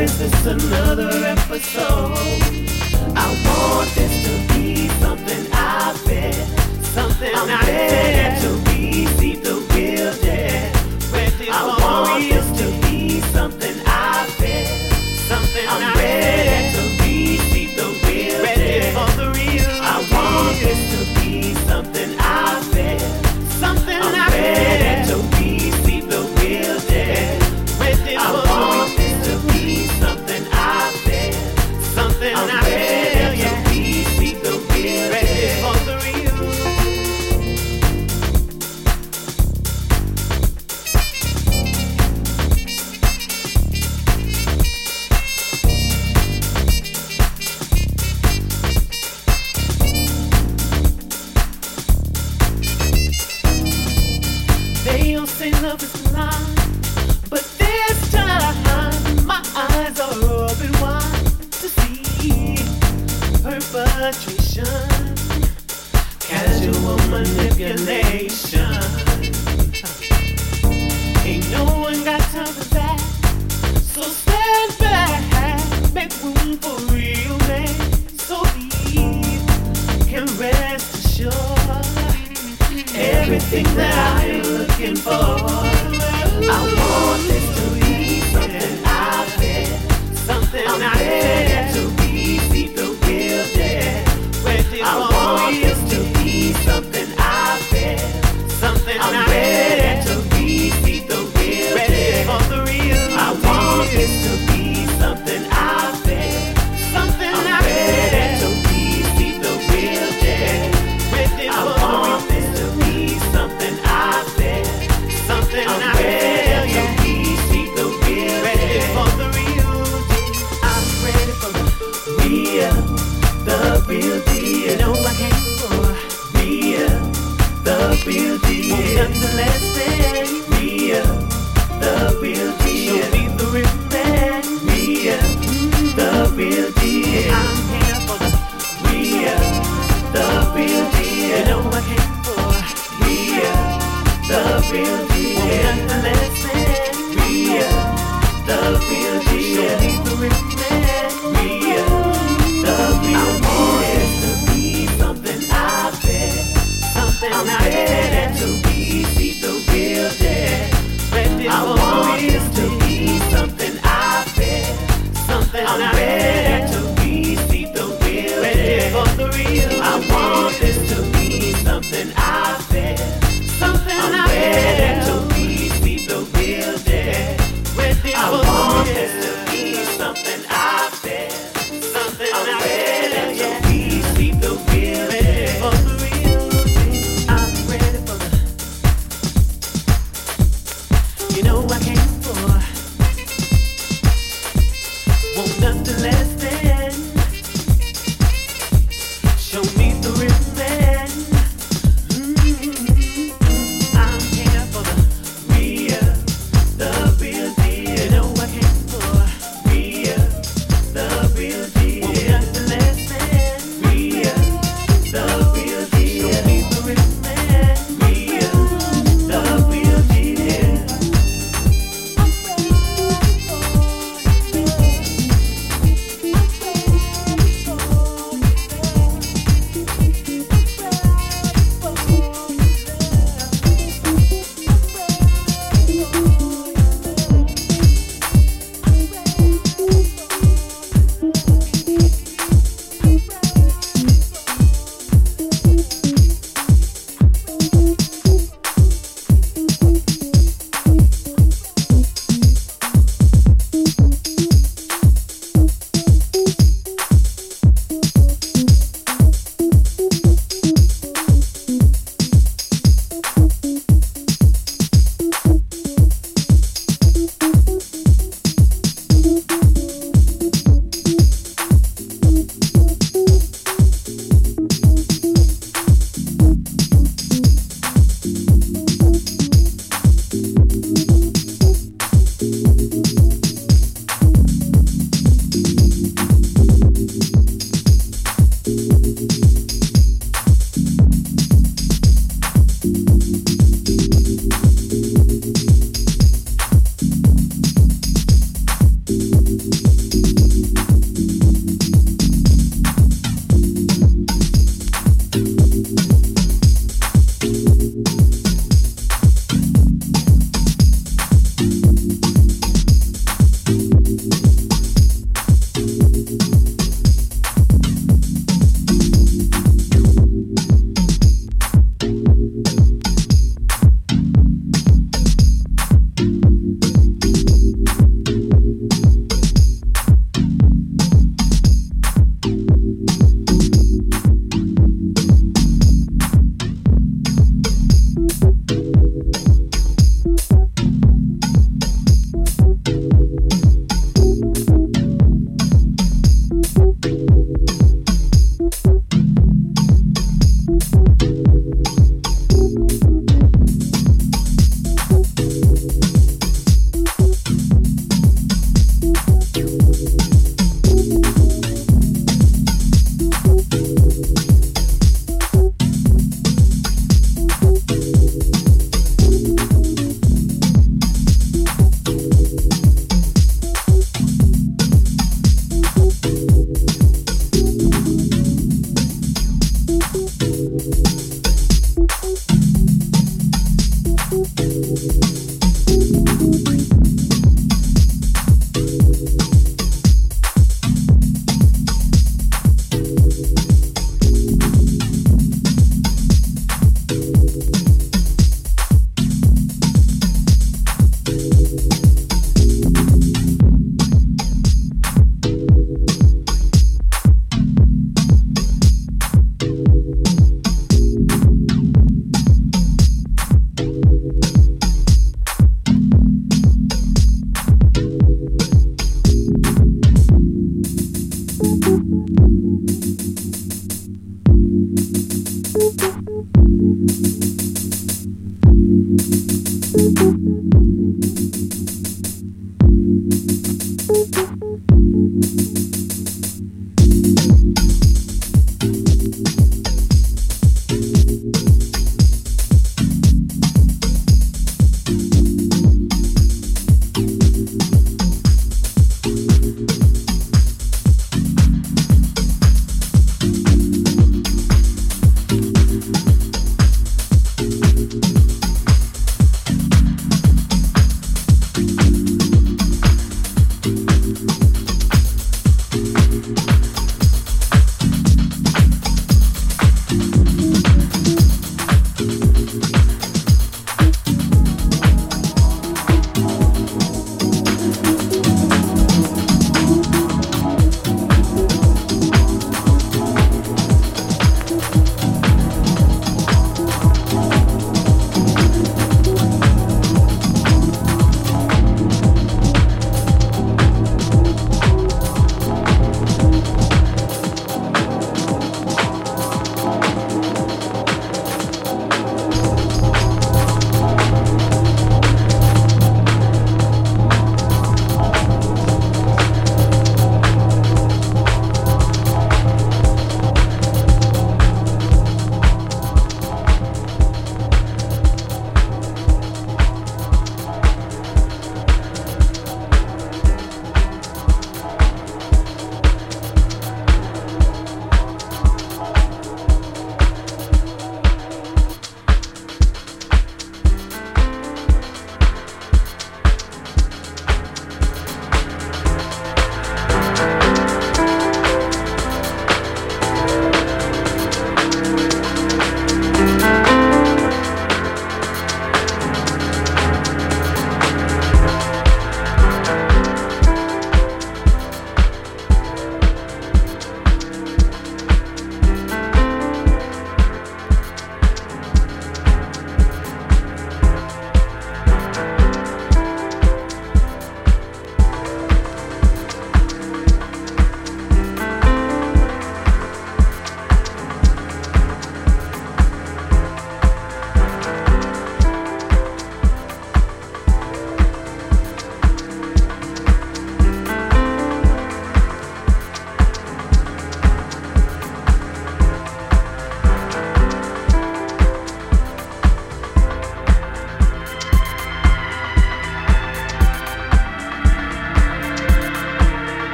is this another episode? I want this to be something I've been, something I'm I been.